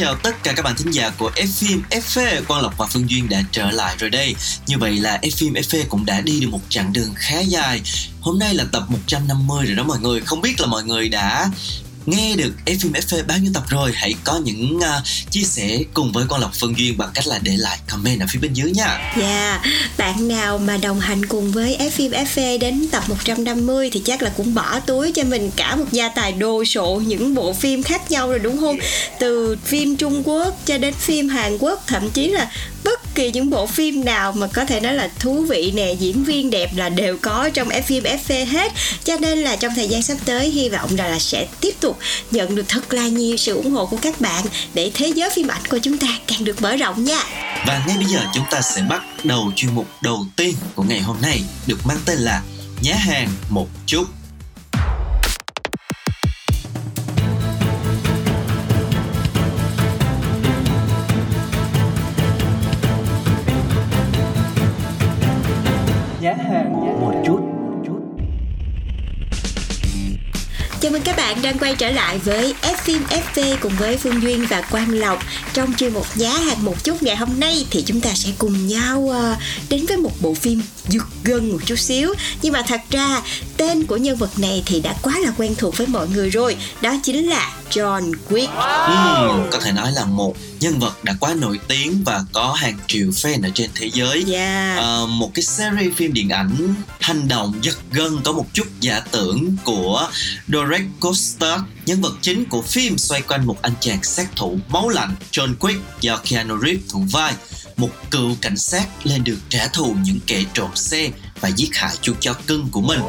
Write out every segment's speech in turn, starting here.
chào tất cả các bạn thính giả của F phim FV Quang Lộc và Phương Duyên đã trở lại rồi đây. Như vậy là F phim FV cũng đã đi được một chặng đường khá dài. Hôm nay là tập 150 rồi đó mọi người. Không biết là mọi người đã nghe được phim FV bao nhiêu tập rồi Hãy có những uh, chia sẻ cùng với Quang Lộc Phương Duyên bằng cách là để lại comment ở phía bên dưới nha Dạ, bạn nào mà đồng hành cùng với phim FV đến tập 150 thì chắc là cũng bỏ túi cho mình cả một gia tài đồ sộ những bộ phim khác nhau rồi đúng không? Từ phim Trung Quốc cho đến phim Hàn Quốc, thậm chí là bất kỳ những bộ phim nào mà có thể nói là thú vị nè, diễn viên đẹp là đều có trong F phim FV hết. Cho nên là trong thời gian sắp tới hy vọng là, là sẽ tiếp tục nhận được thật là nhiều sự ủng hộ của các bạn để thế giới phim ảnh của chúng ta càng được mở rộng nha. Và ngay bây giờ chúng ta sẽ bắt đầu chuyên mục đầu tiên của ngày hôm nay Được mang tên là Nhá hàng một chút Chào mừng các bạn đang quay trở lại với F phim FV cùng với Phương Duyên và Quang Lộc. Trong chuyên mục giá hàng một chút ngày hôm nay thì chúng ta sẽ cùng nhau uh, đến với một bộ phim giật gân một chút xíu. Nhưng mà thật ra tên của nhân vật này thì đã quá là quen thuộc với mọi người rồi. Đó chính là John Wick. Ừm, có thể nói là một nhân vật đã quá nổi tiếng và có hàng triệu fan ở trên thế giới Yeah. Ờ, một cái series phim điện ảnh hành động giật gân có một chút giả tưởng của Dorek Costa nhân vật chính của phim xoay quanh một anh chàng sát thủ máu lạnh John Wick do Keanu Reeves thủ vai một cựu cảnh sát lên đường trả thù những kẻ trộm xe và giết hại chú chó cưng của mình.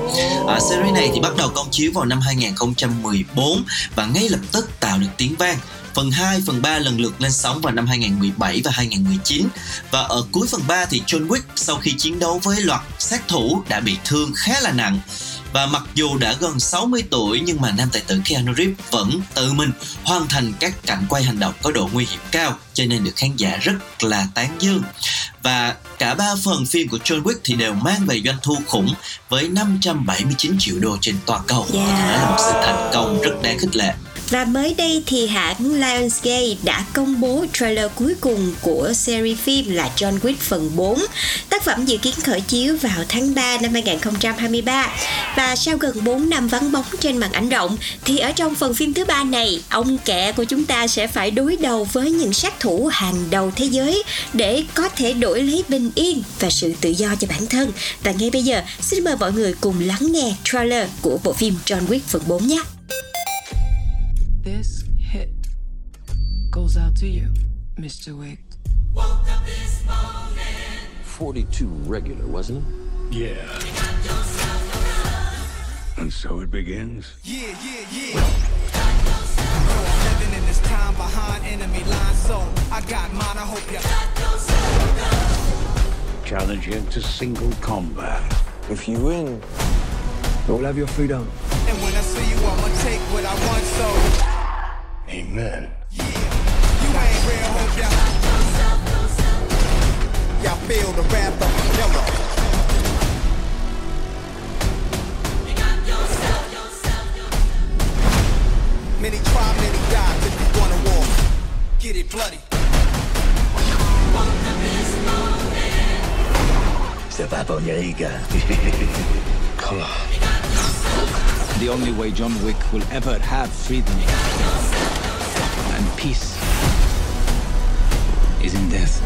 À, series này thì bắt đầu công chiếu vào năm 2014 và ngay lập tức tạo được tiếng vang. Phần 2, phần 3 lần lượt lên sóng vào năm 2017 và 2019 và ở cuối phần 3 thì John Wick sau khi chiến đấu với loạt sát thủ đã bị thương khá là nặng. Và mặc dù đã gần 60 tuổi nhưng mà nam tài tử Keanu Reeves vẫn tự mình hoàn thành các cảnh quay hành động có độ nguy hiểm cao cho nên được khán giả rất là tán dương. Và cả ba phần phim của John Wick thì đều mang về doanh thu khủng với 579 triệu đô trên toàn cầu. Yeah. Đó là một sự thành công rất đáng khích lệ. Và mới đây thì hãng Lionsgate đã công bố trailer cuối cùng của series phim là John Wick phần 4. Tác phẩm dự kiến khởi chiếu vào tháng 3 năm 2023. Và sau gần 4 năm vắng bóng trên màn ảnh rộng thì ở trong phần phim thứ ba này, ông kẻ của chúng ta sẽ phải đối đầu với những sát thủ hàng đầu thế giới để có thể đổi lấy bình yên và sự tự do cho bản thân. Và ngay bây giờ, xin mời mọi người cùng lắng nghe trailer của bộ phim John Wick phần 4 nhé. This hit goes out to you, Mr. Wick. 42 regular, wasn't it? Yeah. And so it begins. Yeah, yeah, yeah. Living in this time behind enemy lines, so I got mine. I hope you. Challenging to single combat. If you win, you'll have your freedom. And when I see you, I'ma take what I want. So Amen. you ain't real, hope ya. Y'all feel the wrath of yellow. Many try, many die if you want a war. Get it bloody. C'est pas pour Eureka. Come on. The only way John Wick will ever have freedom and peace is in death.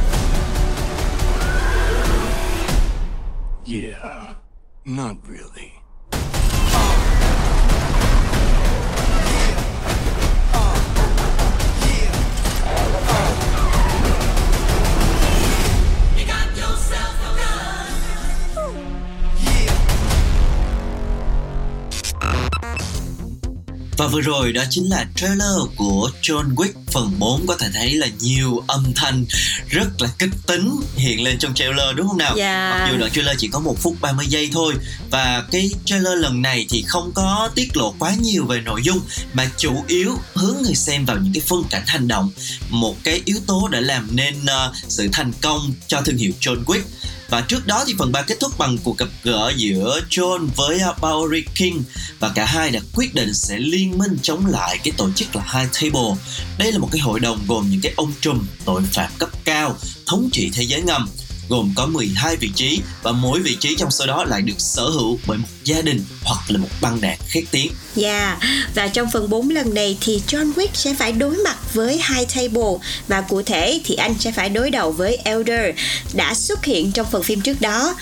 Yeah. Not really. Và vừa rồi đó chính là trailer của John Wick phần 4 có thể thấy là nhiều âm thanh rất là kích tính hiện lên trong trailer đúng không nào? Dạ. Mặc dù đoạn trailer chỉ có 1 phút 30 giây thôi và cái trailer lần này thì không có tiết lộ quá nhiều về nội dung mà chủ yếu hướng người xem vào những cái phân cảnh hành động một cái yếu tố để làm nên uh, sự thành công cho thương hiệu John Wick và trước đó thì phần 3 kết thúc bằng cuộc gặp gỡ giữa John với à, Bowery King và cả hai đã quyết định sẽ liên minh chống lại cái tổ chức là High Table. Đây là một cái hội đồng gồm những cái ông trùm tội phạm cấp cao, thống trị thế giới ngầm gồm có 12 vị trí và mỗi vị trí trong số đó lại được sở hữu bởi một gia đình hoặc là một băng đảng khét tiếng. Yeah, và trong phần 4 lần này thì John Wick sẽ phải đối mặt với hai Table và cụ thể thì anh sẽ phải đối đầu với Elder đã xuất hiện trong phần phim trước đó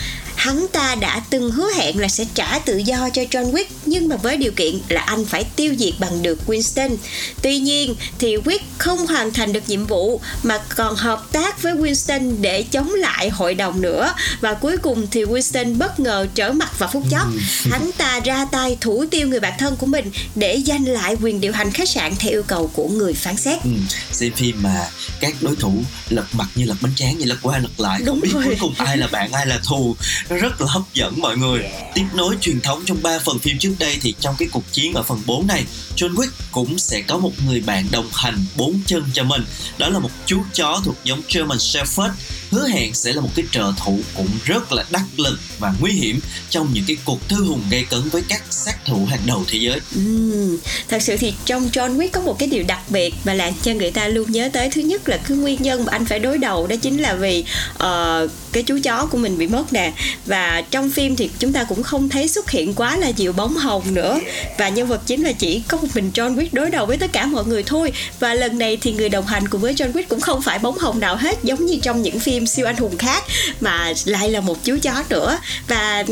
hắn ta đã từng hứa hẹn là sẽ trả tự do cho John Wick nhưng mà với điều kiện là anh phải tiêu diệt bằng được Winston. Tuy nhiên thì Wick không hoàn thành được nhiệm vụ mà còn hợp tác với Winston để chống lại hội đồng nữa và cuối cùng thì Winston bất ngờ trở mặt vào phút chót. Hắn ta ra tay thủ tiêu người bạn thân của mình để giành lại quyền điều hành khách sạn theo yêu cầu của người phán xét. Ừ, xem phim mà các đối thủ lật mặt như lật bánh tráng vậy lật qua lật lại Đúng không biết rồi. cuối cùng ai là bạn ai là thù nó rất là hấp dẫn mọi người. Tiếp nối truyền thống trong ba phần phim trước đây thì trong cái cuộc chiến ở phần 4 này John Wick cũng sẽ có một người bạn đồng hành bốn chân cho mình. Đó là một chú chó thuộc giống German Shepherd hứa hẹn sẽ là một cái trợ thủ cũng rất là đắc lực và nguy hiểm trong những cái cuộc thư hùng gây cấn với các sát thủ hàng đầu thế giới. Ừ, thật sự thì trong John Wick có một cái điều đặc biệt mà làm cho người ta luôn nhớ tới. Thứ nhất là cái nguyên nhân mà anh phải đối đầu đó chính là vì uh, cái chú chó của mình bị mất nè. Và trong phim thì chúng ta cũng không thấy xuất hiện quá là nhiều bóng hồng nữa. Và nhân vật chính là chỉ có một mình John Wick đối đầu với tất cả mọi người thôi. Và lần này thì người đồng hành cùng với John Wick cũng không phải bóng hồng nào hết giống như trong những phim siêu anh hùng khác mà lại là một chú chó nữa. Và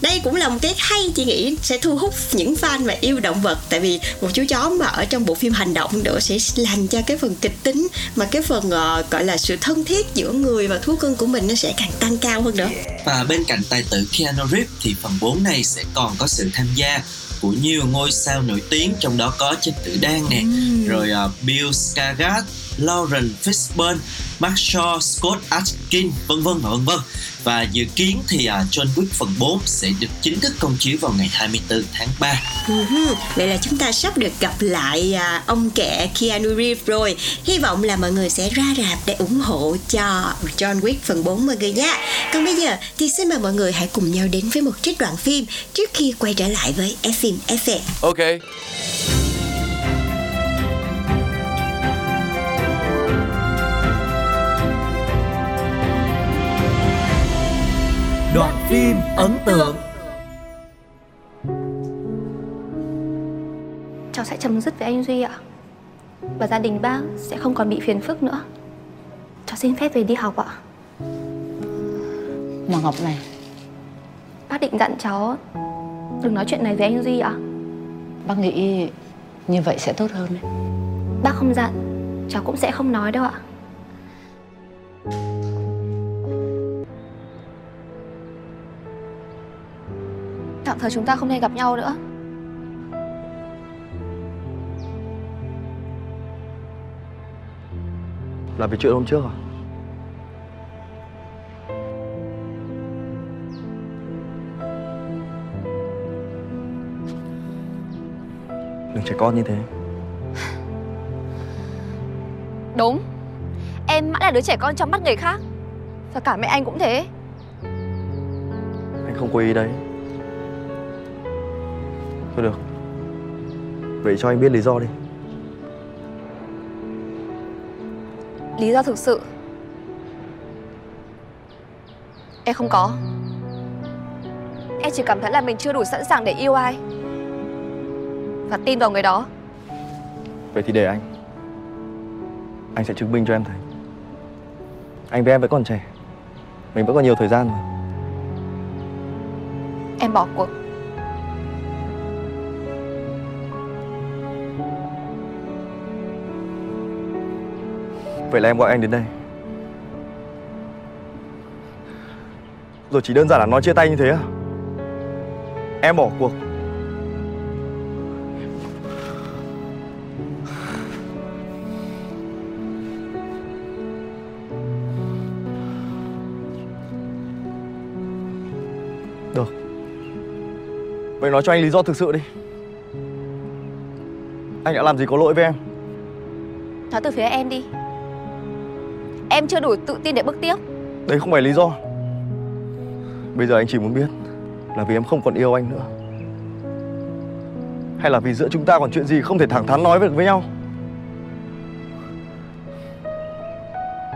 đây cũng là một cái hay chị nghĩ sẽ thu hút những fan mà yêu động vật. Tại vì một chú chó mà ở trong bộ phim hành động nữa sẽ làm cho cái phần kịch tính mà cái phần uh, gọi là sự thân thiết giữa người và thú cưng của mình nó sẽ càng tăng cao hơn nữa. Và bên cạnh tài tử Keanu Reeves thì phần 4 này sẽ còn có sự tham gia của nhiều ngôi sao nổi tiếng trong đó có Trần Tử Đan nè, rồi uh, Bill Skarsgård, Lauren Fishburne, Mark Shaw, Scott Adkins, vân vân và vân vân. Và dự kiến thì uh, John Wick phần 4 sẽ được chính thức công chiếu vào ngày 24 tháng 3. Ừm, Vậy là chúng ta sắp được gặp lại à, ông kẹ Keanu Reeves rồi Hy vọng là mọi người sẽ ra rạp để ủng hộ cho John Wick phần 4 mọi người nha Còn bây giờ thì xin mời mọi người hãy cùng nhau đến với một trích đoạn phim Trước khi quay trở lại với F phim FM Okay. Đoạn phim ấn tượng. Cháu sẽ chấm dứt với anh Duy ạ. Và gia đình bác sẽ không còn bị phiền phức nữa. Cháu xin phép về đi học ạ. Mà Ngọc này. Bác định dặn cháu Đừng nói chuyện này với anh Duy ạ. Bác nghĩ như vậy sẽ tốt hơn đấy. Bác không dặn Cháu cũng sẽ không nói đâu ạ Tạm thời chúng ta không nên gặp nhau nữa. Là vì chuyện hôm trước à? Đừng trẻ con như thế. Đúng. Em mãi là đứa trẻ con trong mắt người khác. Và cả mẹ anh cũng thế. Anh không có ý đấy Thôi được. Vậy cho anh biết lý do đi. Lý do thực sự? Em không có. Em chỉ cảm thấy là mình chưa đủ sẵn sàng để yêu ai. Và tin vào người đó. Vậy thì để anh. Anh sẽ chứng minh cho em thấy. Anh với em vẫn còn trẻ. Mình vẫn còn nhiều thời gian mà. Em bỏ cuộc Vậy là em gọi anh đến đây. Rồi chỉ đơn giản là nói chia tay như thế à? Em bỏ cuộc. Được. Vậy nói cho anh lý do thực sự đi. Anh đã làm gì có lỗi với em? Nói từ phía em đi. Em chưa đủ tự tin để bước tiếp. Đấy không phải lý do. Bây giờ anh chỉ muốn biết Là vì em không còn yêu anh nữa. Hay là vì giữa chúng ta còn chuyện gì không thể thẳng thắn nói được với nhau?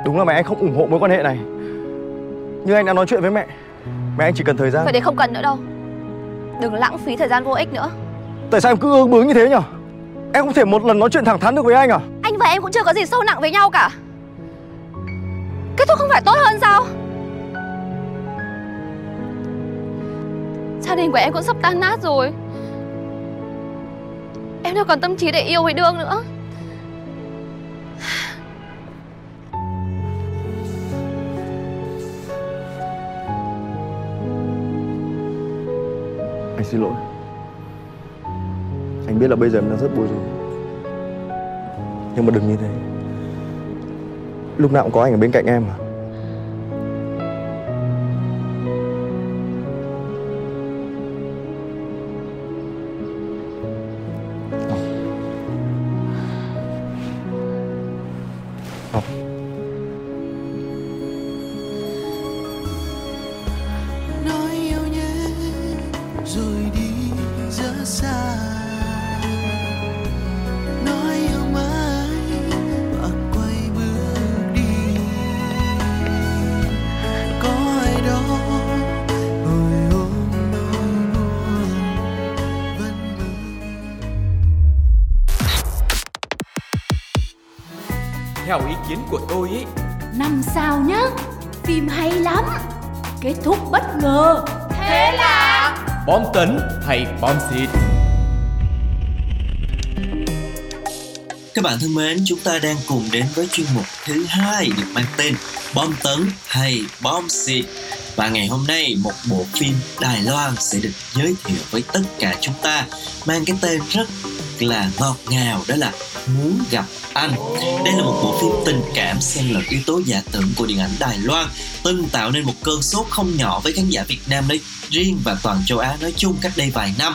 Đúng là mẹ anh không ủng hộ mối quan hệ này. Nhưng anh đã nói chuyện với mẹ Mẹ anh chỉ cần thời gian. Vậy thì không cần nữa đâu. Đừng lãng phí thời gian vô ích nữa. Tại sao em cứ ương bướng như thế nhở? Em không thể một lần nói chuyện thẳng thắn được với anh à? Anh và em cũng chưa có gì sâu nặng với nhau cả Kết thúc không phải tốt hơn sao? Gia đình của em cũng sắp tan nát rồi. Em đâu còn tâm trí để yêu với Đương nữa. Anh xin lỗi. Anh biết là bây giờ em đang rất bối rối. Nhưng mà đừng như thế. Lúc nào cũng có anh ở bên cạnh em mà. Kiến của tôi ý. Năm sao nhá Phim hay lắm. Kết thúc bất ngờ. Thế là Bom tấn hay bom xịt? Các bạn thân mến, chúng ta đang cùng đến với chuyên mục thứ hai được mang tên Bom tấn hay bom xịt. Và ngày hôm nay một bộ phim Đài Loan sẽ được giới thiệu với tất cả chúng ta mang cái tên rất là ngọt ngào đó là Muốn gặp anh. Đây là một bộ phim tình cảm xen lẫn yếu tố giả tưởng của điện ảnh Đài Loan, từng tạo nên một cơn sốt không nhỏ với khán giả Việt Nam nói riêng và toàn châu Á nói chung cách đây vài năm.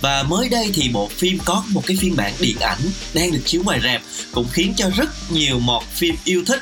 Và mới đây thì bộ phim có một cái phiên bản điện ảnh đang được chiếu ngoài rạp, cũng khiến cho rất nhiều mọt phim yêu thích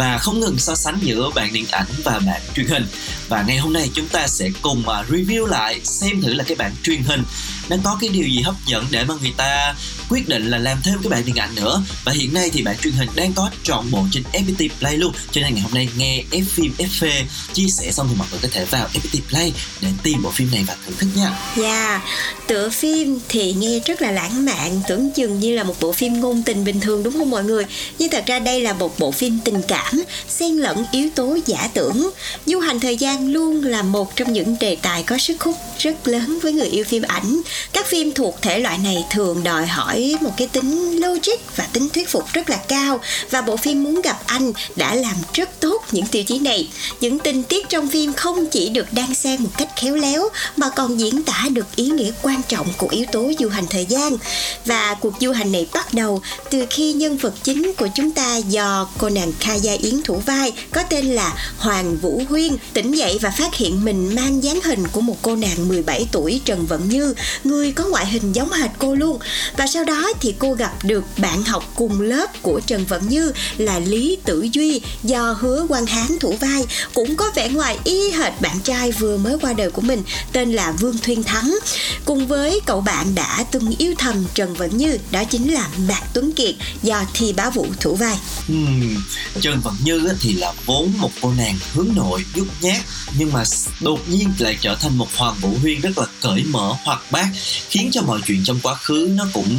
và không ngừng so sánh giữa bản điện ảnh và bản truyền hình. Và ngày hôm nay chúng ta sẽ cùng à, review lại xem thử là cái bản truyền hình đang có cái điều gì hấp dẫn để mà người ta quyết định là làm thêm cái bản điện ảnh nữa và hiện nay thì bản truyền hình đang có trọn bộ trên FPT Play luôn cho nên ngày hôm nay nghe F phim FV chia sẻ xong thì mọi người có thể vào FPT Play để tìm bộ phim này và thưởng thức nha Dạ, tựa phim thì nghe rất là lãng mạn, tưởng chừng như là một bộ phim ngôn tình bình thường đúng không mọi người? Nhưng thật ra đây là một bộ phim tình cảm, xen lẫn yếu tố giả tưởng. Du hành thời gian luôn là một trong những đề tài có sức hút rất lớn với người yêu phim ảnh. Các phim thuộc thể loại này thường đòi hỏi một cái tính logic và tính thuyết phục rất là cao, và bộ phim muốn gặp anh đã làm rất tốt những tiêu chí này. Những tình tiết trong phim không chỉ được đan xen một cách khéo léo, mà còn diễn tả được ý nghĩa quan trọng của yếu tố du hành thời gian. Và cuộc du hành này bắt đầu từ khi nhân vật chính của chúng ta do cô nàng Kha Yến thủ vai có tên là Hoàng Vũ Huyên tỉnh dậy và phát hiện mình mang dáng hình của một cô nàng 17 tuổi Trần Vận Như, người có ngoại hình giống hệt cô luôn. Và sau đó thì cô gặp được bạn học cùng lớp của Trần Vận Như là Lý Tử Duy do Hứa Quang Hán thủ vai, cũng có vẻ ngoài y hệt bạn trai vừa mới qua đời của mình tên là Vương Thuyên Thắng. Cùng với cậu bạn đã từng yêu thầm Trần Vận Như, đó chính là Mạc Tuấn Kiệt do Thi Bá Vũ thủ vai. Hmm, Trần Vận Như thì là vốn một cô nàng hướng nội, nhút nhát nhưng mà đột nhiên lại trở thành một Hoàng Vũ Huyên rất là cởi mở, hoạt bát khiến cho mọi chuyện trong quá khứ nó cũng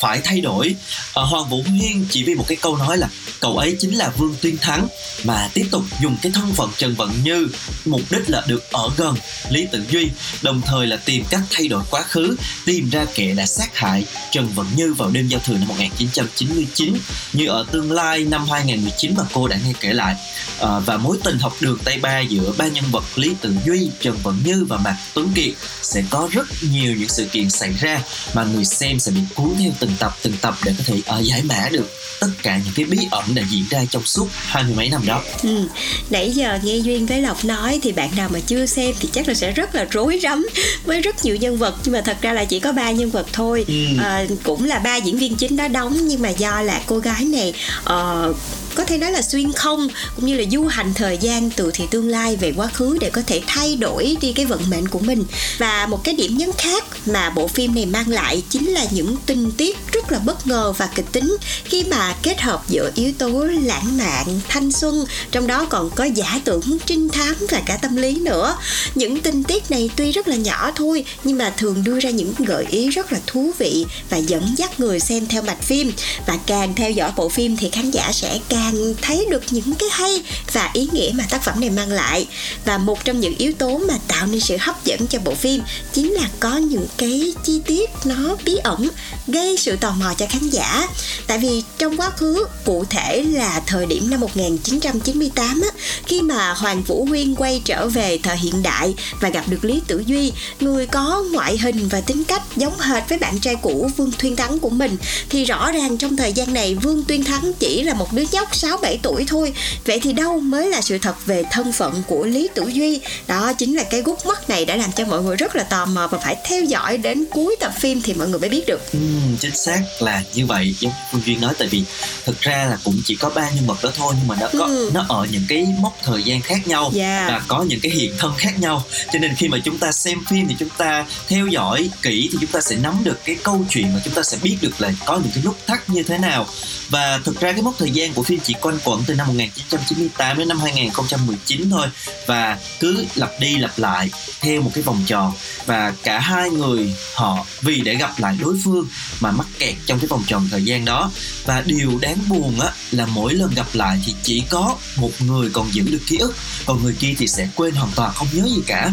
phải thay đổi. À, Hoàng Vũ Huyên chỉ vì một cái câu nói là cậu ấy chính là Vương Tuyên Thắng mà tiếp tục dùng cái thân phận Trần Vận Như mục đích là được ở gần Lý Tự Duy đồng thời là tìm cách thay đổi quá khứ tìm ra kẻ đã sát hại Trần Vận Như vào đêm giao thừa năm 1999 như ở tương lai năm 2019 mà cô cô đã nghe kể lại à, và mối tình học đường tay ba giữa ba nhân vật Lý Tự Duy, Trần Vận Như và Mạc Tuấn Kiệt sẽ có rất nhiều những sự kiện xảy ra mà người xem sẽ bị cuốn theo từng tập từng tập để có thể uh, giải mã được tất cả những cái bí ẩn đã diễn ra trong suốt hai mươi mấy năm đó. Ừ. Nãy giờ nghe duyên với lộc nói thì bạn nào mà chưa xem thì chắc là sẽ rất là rối rắm với rất nhiều nhân vật nhưng mà thật ra là chỉ có ba nhân vật thôi Ừ. à, cũng là ba diễn viên chính đó đóng nhưng mà do là cô gái này uh, có thể nói là xuyên không, cũng như là du hành thời gian từ thì tương lai về quá khứ để có thể thay đổi đi cái vận mệnh của mình. Và một cái điểm nhấn khác mà bộ phim này mang lại chính là những tình tiết rất là bất ngờ và kịch tính khi mà kết hợp giữa yếu tố lãng mạn, thanh xuân, trong đó còn có giả tưởng, trinh thám và cả tâm lý nữa. Những tình tiết này tuy rất là nhỏ thôi, nhưng mà thường đưa ra những gợi ý rất là thú vị và dẫn dắt người xem theo mạch phim. Và càng theo dõi bộ phim thì khán giả sẽ càng thấy được những cái hay và ý nghĩa mà tác phẩm này mang lại. Và một trong những yếu tố mà tạo nên sự hấp dẫn cho bộ phim chính là có những cái chi tiết nó bí ẩn gây sự tò mò cho khán giả. Tại vì trong quá khứ cụ thể là thời điểm năm 1998 á, khi mà Hoàng Vũ Huyên quay trở về thời hiện đại và gặp được Lý Tử Duy người có ngoại hình và tính cách giống hệt với bạn trai cũ Vương Tuyên Thắng của mình thì rõ ràng trong thời gian này Vương Tuyên Thắng chỉ là một đứa nhóc 6-7 tuổi thôi. Vậy thì đâu mới là sự thật về thân phận của Lý Tử Duy? Đó chính là cái gút mắt này đã làm cho mọi người rất là tò mò và phải theo dõi đến cuối tập phim thì mọi người mới biết được. Ừ, chính xác là như vậy. Giống Phương Duyên nói tại vì thực ra là cũng chỉ có ba nhân vật đó thôi nhưng mà nó có Ừ. nó ở những cái mốc thời gian khác nhau Yeah. và có những cái hiện thân khác nhau. Cho nên khi mà chúng ta xem phim thì chúng ta theo dõi kỹ thì chúng ta sẽ nắm được cái câu chuyện và chúng ta sẽ biết được là có những cái nút thắt như thế nào. Và thực ra cái mốc thời gian của phim chỉ quanh quẩn từ năm 1998 đến năm 2019 thôi và cứ lặp đi lặp lại theo một cái vòng tròn. Và cả hai người họ vì để gặp lại đối phương mà mắc kẹt trong cái vòng tròn thời gian đó. Và điều đáng buồn á là mỗi lần gặp lại thì chỉ có một người còn giữ được ký ức còn người kia thì sẽ quên hoàn toàn không nhớ gì cả.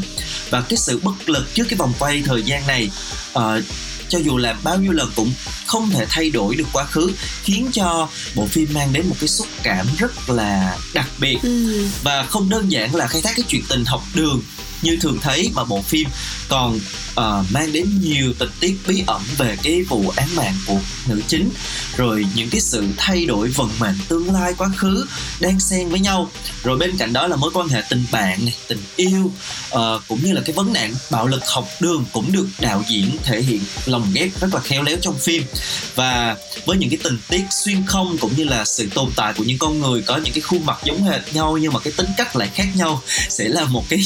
Và cái sự bất lực trước cái vòng quay thời gian này uh, cho dù là bao nhiêu lần cũng không thể thay đổi được quá khứ khiến cho bộ phim mang đến một cái xúc cảm rất là đặc biệt ừ. và không đơn giản là khai thác cái chuyện tình học đường như thường thấy mà bộ phim còn uh, mang đến nhiều tình tiết bí ẩn về cái vụ án mạng của nữ chính. Rồi những cái sự thay đổi vận mệnh tương lai quá khứ đang xen với nhau. Rồi bên cạnh đó là mối quan hệ tình bạn này tình yêu uh, cũng như là cái vấn nạn bạo lực học đường cũng được đạo diễn thể hiện lồng ghép rất là khéo léo trong phim. Và với những cái tình tiết xuyên không cũng như là sự tồn tại của những con người có những cái khuôn mặt giống hệt nhau nhưng mà cái tính cách lại khác nhau sẽ là một cái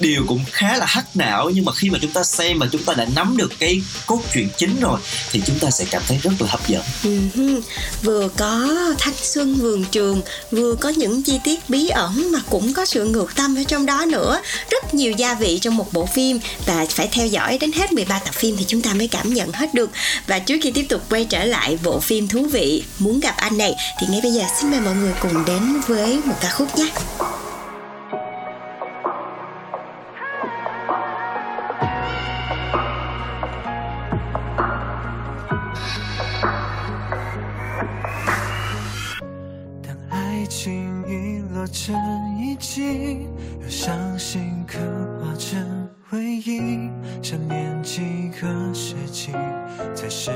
điều cũng khá là hắc não, nhưng mà khi mà chúng ta xem mà chúng ta đã nắm được cái cốt truyện chính rồi, thì chúng ta sẽ cảm thấy rất là hấp dẫn. Ừ vừa có thanh xuân vườn trường, vừa có những chi tiết bí ẩn mà cũng có sự ngược tâm ở trong đó nữa. Rất nhiều gia vị trong một bộ phim và phải theo dõi đến hết 13 tập phim thì chúng ta mới cảm nhận hết được. Và trước khi tiếp tục quay trở lại bộ phim thú vị muốn gặp anh này, thì ngay bây giờ xin mời mọi người cùng đến với một ca khúc nhé. 落成遗迹，让伤心刻画成回忆，想念几个世纪，才是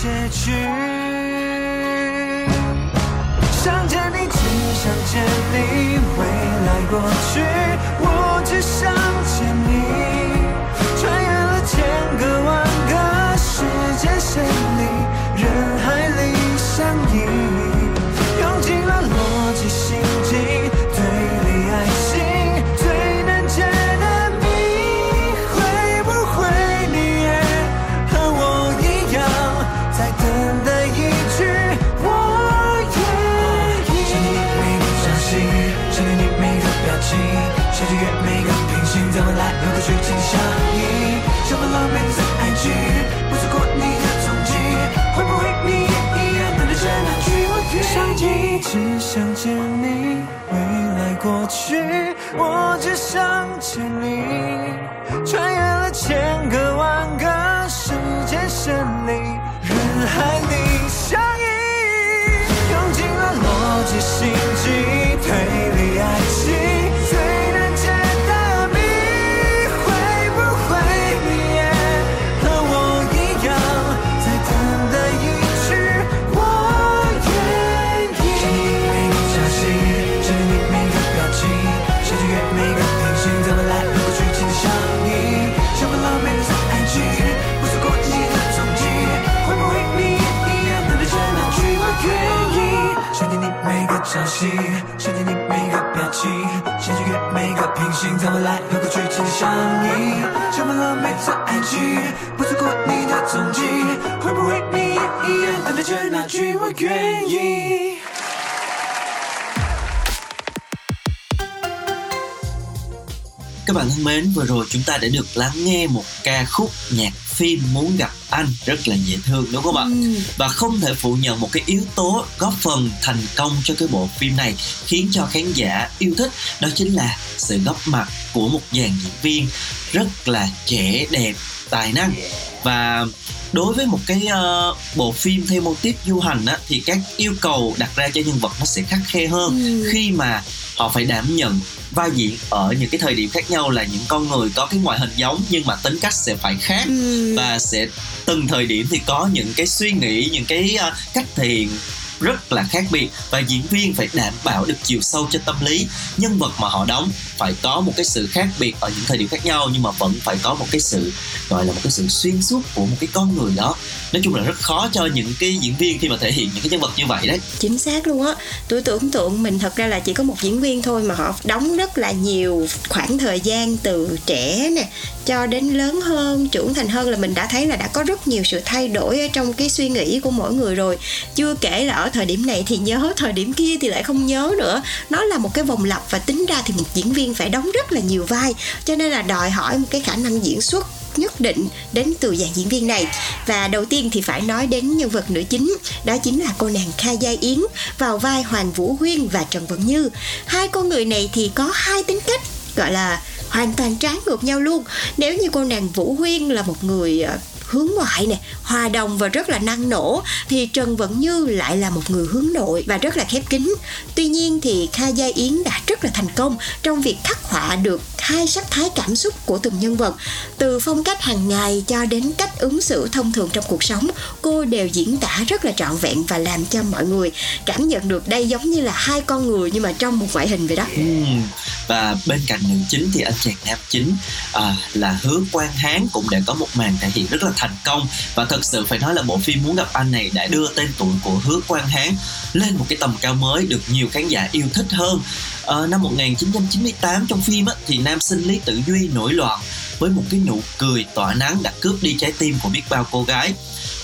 结局？想见你，只想见你，未来过去，想见你，未来过去，我只想见你，穿越了千个每个朝夕，想念你每个表情，想穿越每个平行，在未来有个剧情相依，像份浪漫的爱情，不错过你的踪迹，会不会你也一样等待着那句我愿意？ Các bạn thân mến, vừa rồi chúng ta đã được lắng nghe một ca khúc nhạc phim Muốn gặp anh rất là dễ thương đúng không ạ? Và không thể phủ nhận một cái yếu tố góp phần thành công cho cái bộ phim này khiến cho khán giả yêu thích đó chính là sự góp mặt của một dàn diễn viên rất là trẻ đẹp tài năng. Và đối với một cái ờ, bộ phim theo mô típ du hành á thì các yêu cầu đặt ra cho nhân vật nó sẽ khắc khe hơn khi mà họ phải đảm nhận vai diễn ở những cái thời điểm khác nhau là những con người có cái ngoại hình giống nhưng mà tính cách sẽ phải khác. Và sẽ từng thời điểm thì có những cái suy nghĩ những cái ờ, cách hiện rất là khác biệt và diễn viên phải đảm bảo được chiều sâu cho tâm lý. Nhân vật mà họ đóng phải có một cái sự khác biệt ở những thời điểm khác nhau nhưng mà vẫn phải có một cái sự gọi là một cái sự xuyên suốt của một cái con người đó nói chung là rất khó cho những cái diễn viên khi mà thể hiện những cái nhân vật như vậy đấy. Chính xác luôn á. Tôi tưởng tượng mình thật ra là chỉ có một diễn viên thôi mà họ đóng rất là nhiều khoảng thời gian từ trẻ nè, cho đến lớn hơn, trưởng thành hơn là mình đã thấy là đã có rất nhiều sự thay đổi ở trong cái suy nghĩ của mỗi người rồi. Chưa kể là ở thời điểm này thì nhớ, thời điểm kia thì lại không nhớ nữa. Nó là một cái vòng lặp và tính ra thì một diễn viên phải đóng rất là nhiều vai, cho nên là đòi hỏi một cái khả năng diễn xuất nhất định đến từ dàn diễn viên này. Và đầu tiên thì phải nói đến nhân vật nữ chính, đó chính là cô nàng Kha Gia Yến vào vai Hoàng Vũ Huyên và Trần Vận Như. Hai con người này thì có hai tính cách, gọi là hoàn toàn trái ngược nhau luôn. Nếu như cô nàng Vũ Huyên là một người ờ, hướng ngoại nè hòa đồng và rất là năng nổ thì trần vẫn như lại là một người hướng nội và rất là khép kín. Tuy nhiên thì kha gia yến đã rất là thành công trong việc khắc họa được hai sắc thái cảm xúc của từng nhân vật. Từ phong cách hàng ngày cho đến cách ứng xử thông thường trong cuộc sống cô đều diễn tả rất là trọn vẹn và làm cho mọi người cảm nhận được đây giống như là hai con người nhưng mà trong một ngoại hình vậy đó. Ừ. và bên cạnh nữ chính thì anh chàng nam chính à, là hứa quang hán cũng đã có một màn thể hiện rất là thành công. Và thật sự phải nói là bộ phim muốn gặp anh này đã đưa tên tuổi của hứa quang hán lên một cái tầm cao mới được nhiều khán giả yêu thích hơn. À, năm 1998 trong phim á, thì nam sinh Lý Tử Duy nổi loạn với một cái nụ cười tỏa nắng đã cướp đi trái tim của biết bao cô gái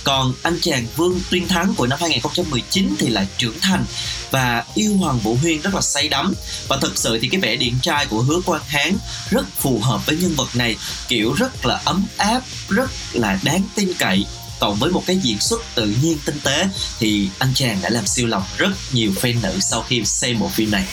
còn anh chàng Vương Tuyên Thắng của năm 2019 thì lại trưởng thành và yêu Hoàng Vũ Huyên rất là say đắm. Và thực sự thì cái vẻ điển trai của Hứa Quang Hán rất phù hợp với nhân vật này, kiểu rất là ấm áp, rất là đáng tin cậy còn với một cái diễn xuất tự nhiên tinh tế thì anh chàng đã làm siêu lòng rất nhiều fan nữ sau khi xem bộ phim này.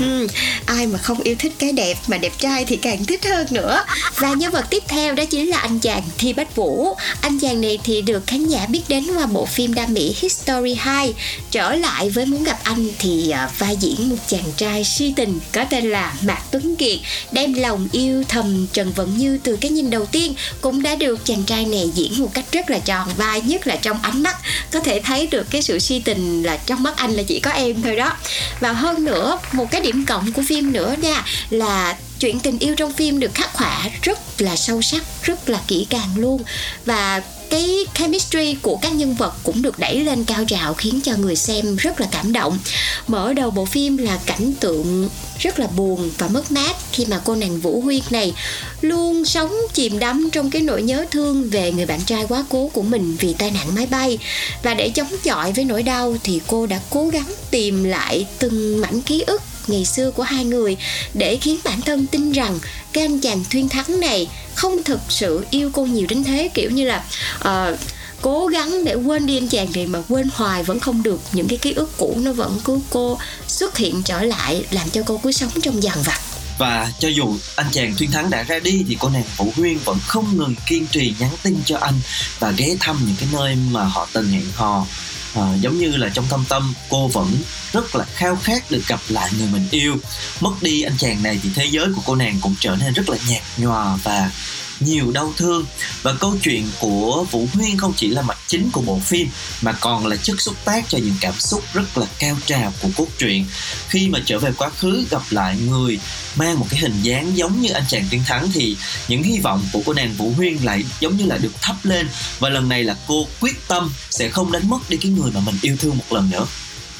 Ừ ai mà không yêu thích cái đẹp mà đẹp trai thì càng thích hơn nữa. Và nhân vật tiếp theo đó chính là anh chàng Thi Bách Vũ. Anh chàng này thì được khán giả biết đến qua bộ phim đam mỹ History 2 trở lại với muốn gặp anh thì à, vai diễn một chàng trai si tình có tên là Mạc Tuấn Kiệt, đem lòng yêu thầm Trần Vận Như từ cái nhìn đầu tiên, cũng đã được chàng trai này diễn một cách rất là tròn vai nhất là trong ánh mắt. Có thể thấy được cái sự si tình là trong mắt anh là chỉ có em thôi đó. Và hơn nữa, một cái điểm cộng của phim nữa nha, là chuyện tình yêu trong phim được khắc họa rất là sâu sắc, rất là kỹ càng luôn. Và cái chemistry của các nhân vật cũng được đẩy lên cao trào, khiến cho người xem rất là cảm động. Mở đầu bộ phim là cảnh tượng rất là buồn và mất mát khi mà cô nàng Vũ Huyên này luôn sống chìm đắm trong cái nỗi nhớ thương về người bạn trai quá cố của mình vì tai nạn máy bay. Và để chống chọi với nỗi đau thì cô đã cố gắng tìm lại từng mảnh ký ức ngày xưa của hai người để khiến bản thân tin rằng cái anh chàng thuyên thắng này không thực sự yêu cô nhiều đến thế kiểu như là uh, cố gắng để quên đi anh chàng này mà quên hoài vẫn không được. Những cái ký ức cũ nó vẫn cứ cô xuất hiện trở lại làm cho cô cứ sống trong dằn vặt và cho dù anh chàng Thuyên Thắng đã ra đi thì cô nàng Vũ Huyên vẫn không ngừng kiên trì nhắn tin cho anh và ghé thăm những cái nơi mà họ từng hẹn hò. À, giống như là trong thâm tâm cô vẫn rất là khao khát được gặp lại người mình yêu. Mất đi anh chàng này thì thế giới của cô nàng cũng trở nên rất là nhạt nhòa và nhiều đau thương. Và câu chuyện của Vũ Huyên không chỉ là mặt chính của bộ phim, mà còn là chất xúc tác cho những cảm xúc rất là cao trào của cốt truyện. Khi mà trở về quá khứ, gặp lại người mang một cái hình dáng giống như anh chàng Tiến Thắng, thì những hy vọng của cô nàng Vũ Huyên lại giống như là được thắp lên. Và lần này là cô quyết tâm sẽ không đánh mất đi cái người mà mình yêu thương một lần nữa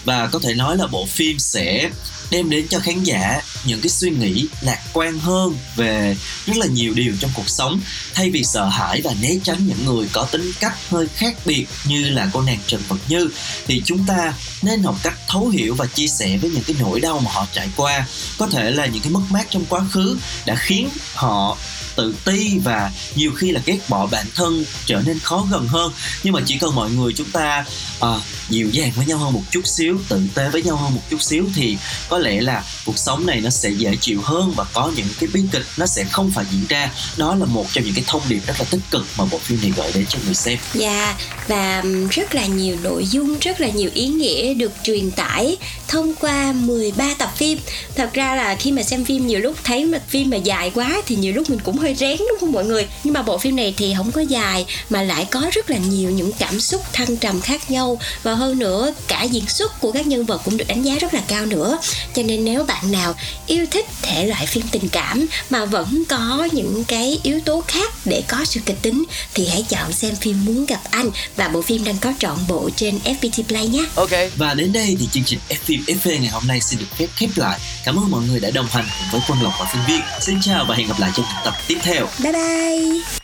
và có thể nói là bộ phim sẽ đem đến cho khán giả những cái suy nghĩ lạc quan hơn về rất là nhiều điều trong cuộc sống, thay vì sợ hãi và né tránh những người có tính cách hơi khác biệt như là cô nàng Trần Vật Như. Thì chúng ta nên học cách thấu hiểu và chia sẻ với những cái nỗi đau mà họ trải qua. Có thể là những cái mất mát trong quá khứ đã khiến họ tự ti và nhiều khi là ghét bỏ bản thân trở nên khó gần hơn. Nhưng mà chỉ cần mọi người chúng ta à, dịu dàng với nhau hơn một chút xíu tử tế với nhau hơn một chút xíu thì có lẽ là cuộc sống này nó sẽ dễ chịu hơn và có những cái bi kịch nó sẽ không phải diễn ra. Đó là một trong những cái thông điệp rất là tích cực mà bộ phim này gửi đến cho người xem. Dạ yeah, và rất là nhiều nội dung rất là nhiều ý nghĩa được truyền tải thông qua 13 tập phim. Thật ra là khi mà xem phim nhiều lúc thấy mà phim mà dài quá thì nhiều lúc mình cũng hơi rén đúng không mọi người nhưng mà bộ phim này thì không có dài mà lại có rất là nhiều những cảm xúc thăng trầm khác nhau và hơn nữa cả diễn xuất của các nhân vật cũng được đánh giá rất là cao nữa cho nên nếu bạn nào yêu thích thể loại phim tình cảm mà vẫn có những cái yếu tố khác để có sự kịch tính thì hãy chọn xem phim muốn gặp anh và bộ phim đang có trọn bộ trên FPT Play nhé. Ok. Và đến đây thì chương trình F phim FV ngày hôm nay xin được phép khép lại. Cảm ơn mọi người đã đồng hành cùng với Quân Lộc và Phương Viên. Xin chào và hẹn gặp lại trong tập tiếp theo. Bye bye.